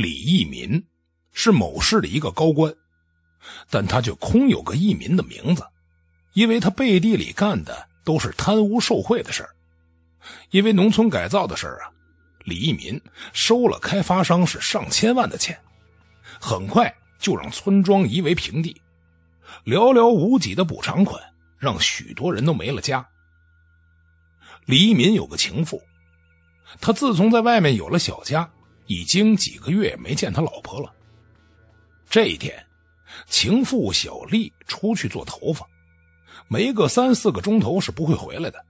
李义民是某市的一个高官，但他却空有个义民的名字，因为他背地里干的都是贪污受贿的事儿。因为农村改造的事儿啊，李义民收了开发商是上千万的钱，很快就让村庄夷为平地，寥寥无几的补偿款让许多人都没了家。李义民有个情妇，他自从在外面有了小家，已经几个月没见他老婆了。这一天，情妇小丽出去做头发，没个三四个钟头是不会回来的。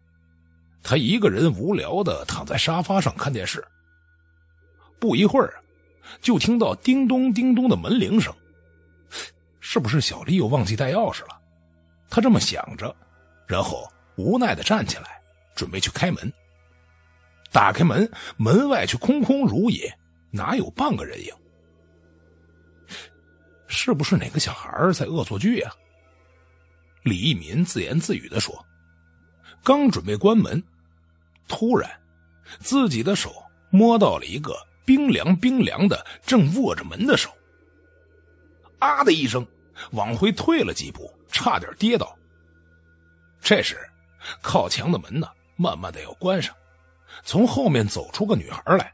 他一个人无聊的躺在沙发上看电视。不一会儿，就听到叮咚叮咚的门铃声。是不是小丽又忘记带钥匙了？他这么想着，然后无奈的站起来，准备去开门。打开门，门外却空空如也，哪有半个人影？是不是哪个小孩在恶作剧啊？李一民自言自语的说。刚准备关门，突然，自己的手摸到了一个冰凉冰凉的、正握着门的手。啊的一声，往回退了几步，差点跌倒。这时，靠墙的门呢，慢慢的要关上，从后面走出个女孩来，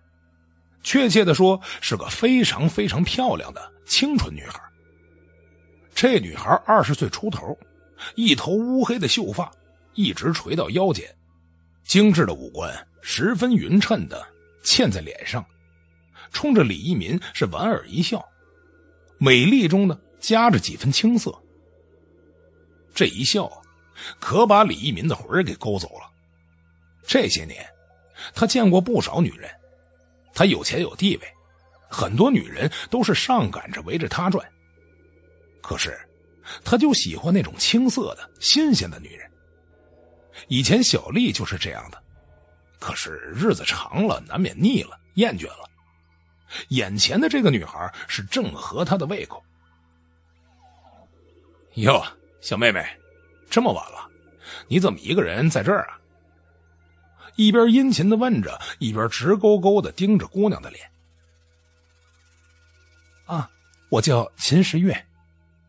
确切的说，是个非常非常漂亮的清纯女孩。这女孩二十岁出头，一头乌黑的秀发。一直垂到腰间，精致的五官十分匀称的嵌在脸上，冲着李一民是莞尔一笑，美丽中呢夹着几分青涩。这一笑，可把李一民的魂给勾走了。这些年，他见过不少女人，他有钱有地位，很多女人都是上赶着围着他转。可是，他就喜欢那种青涩的新鲜的女人。以前小丽就是这样的，可是日子长了，难免腻了、厌倦了。眼前的这个女孩是正合他的胃口。哟，小妹妹，这么晚了，你怎么一个人在这儿啊？一边殷勤的问着，一边直勾勾的盯着姑娘的脸。啊，我叫秦时月，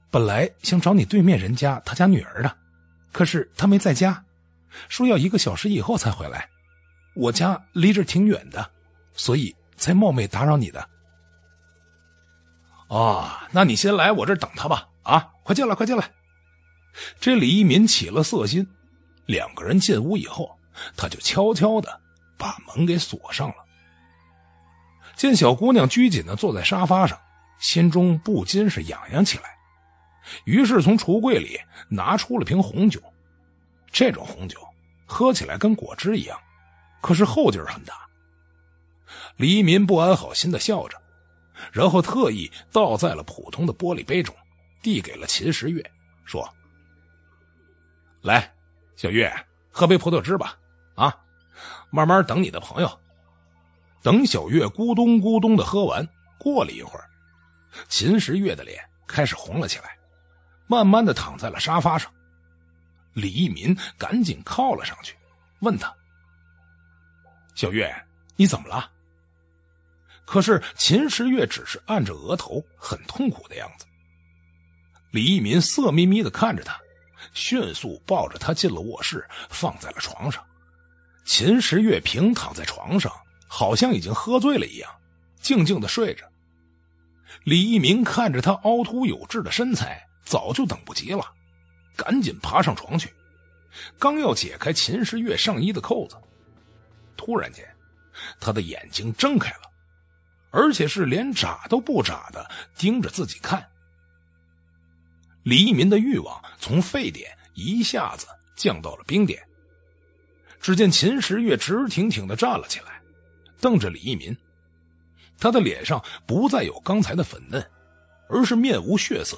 本来想找你对面人家他家女儿的，可是他没在家。说要一个小时以后才回来，我家离这挺远的，所以才冒昧打扰你的。哦，那你先来我这等他吧。啊，快进来，快进来。这李一民起了色心，两个人进屋以后，他就悄悄的把门给锁上了。见小姑娘拘谨的坐在沙发上，心中不禁是痒痒起来，于是从橱柜里拿出了瓶红酒。这种红酒喝起来跟果汁一样，可是后劲很大。黎民不安好心的笑着，然后特意倒在了普通的玻璃杯中，递给了秦时月，说：“来，小月，喝杯葡萄汁吧。啊，慢慢等你的朋友。”等小月咕咚咕咚的喝完，过了一会儿，秦时月的脸开始红了起来，慢慢的躺在了沙发上。李一民赶紧靠了上去，问他：“小月，你怎么了？”可是秦时月只是按着额头，很痛苦的样子。李一民色眯眯的看着他，迅速抱着他进了卧室，放在了床上。秦时月平躺在床上，好像已经喝醉了一样，静静的睡着。李一民看着他凹凸有致的身材，早就等不及了。赶紧爬上床去，刚要解开秦时月上衣的扣子，突然间，他的眼睛睁开了，而且是连眨都不眨的盯着自己看。李一民的欲望从沸点一下子降到了冰点。只见秦时月直挺挺的站了起来，瞪着李一民，他的脸上不再有刚才的粉嫩，而是面无血色。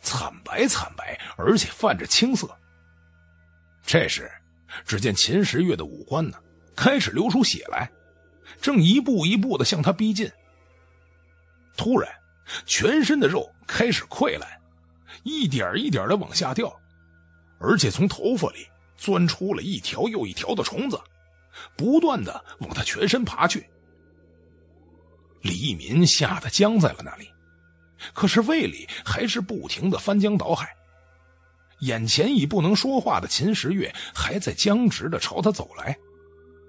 惨白惨白，而且泛着青色。这时，只见秦时月的五官呢，开始流出血来，正一步一步的向他逼近。突然，全身的肉开始溃烂，一点一点的往下掉，而且从头发里钻出了一条又一条的虫子，不断的往他全身爬去。李一民吓得僵在了那里，可是胃里还是不停的翻江倒海。眼前已不能说话的秦时月还在僵直的朝他走来，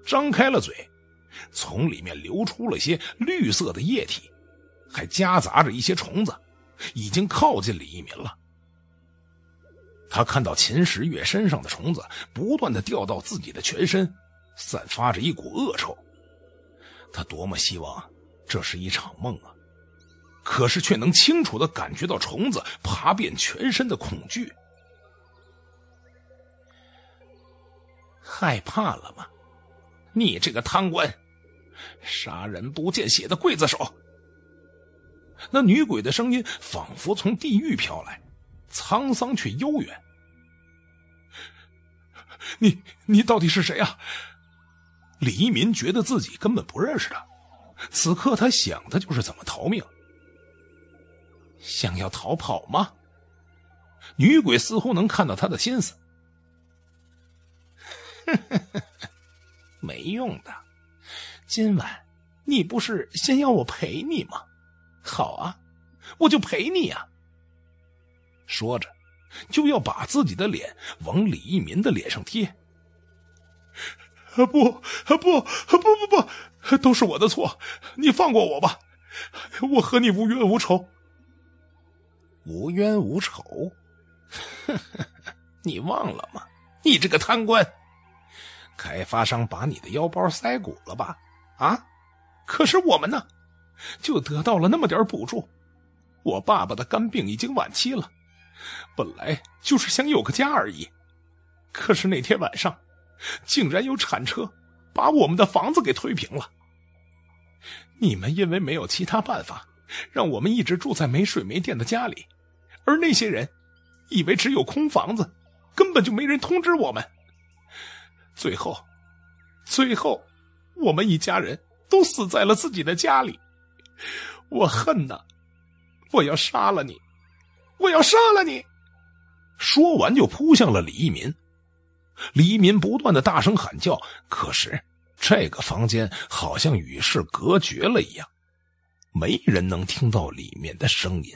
张开了嘴，从里面流出了些绿色的液体，还夹杂着一些虫子，已经靠近李一民了。他看到秦时月身上的虫子不断的掉到自己的全身，散发着一股恶臭。他多么希望这是一场梦啊！可是却能清楚的感觉到虫子爬遍全身的恐惧。害怕了吗？你这个贪官，杀人不见血的刽子手！那女鬼的声音仿佛从地狱飘来，沧桑却悠远。你你到底是谁啊？李一民觉得自己根本不认识他，此刻他想的就是怎么逃命。想要逃跑吗？女鬼似乎能看到他的心思。没用的，今晚你不是先要我陪你吗？好啊，我就陪你呀。说着，就要把自己的脸往李一民的脸上贴。啊不，啊不，不不不，都是我的错，你放过我吧，我和你无冤无仇。无冤无仇？你忘了吗？你这个贪官！开发商把你的腰包塞鼓了吧？啊！可是我们呢，就得到了那么点补助。我爸爸的肝病已经晚期了，本来就是想有个家而已。可是那天晚上，竟然有铲车把我们的房子给推平了。你们因为没有其他办法，让我们一直住在没水没电的家里，而那些人以为只有空房子，根本就没人通知我们。最后，最后，我们一家人都死在了自己的家里。我恨呐！我要杀了你！我要杀了你！说完就扑向了李一民。李一民不断的大声喊叫，可是这个房间好像与世隔绝了一样，没人能听到里面的声音。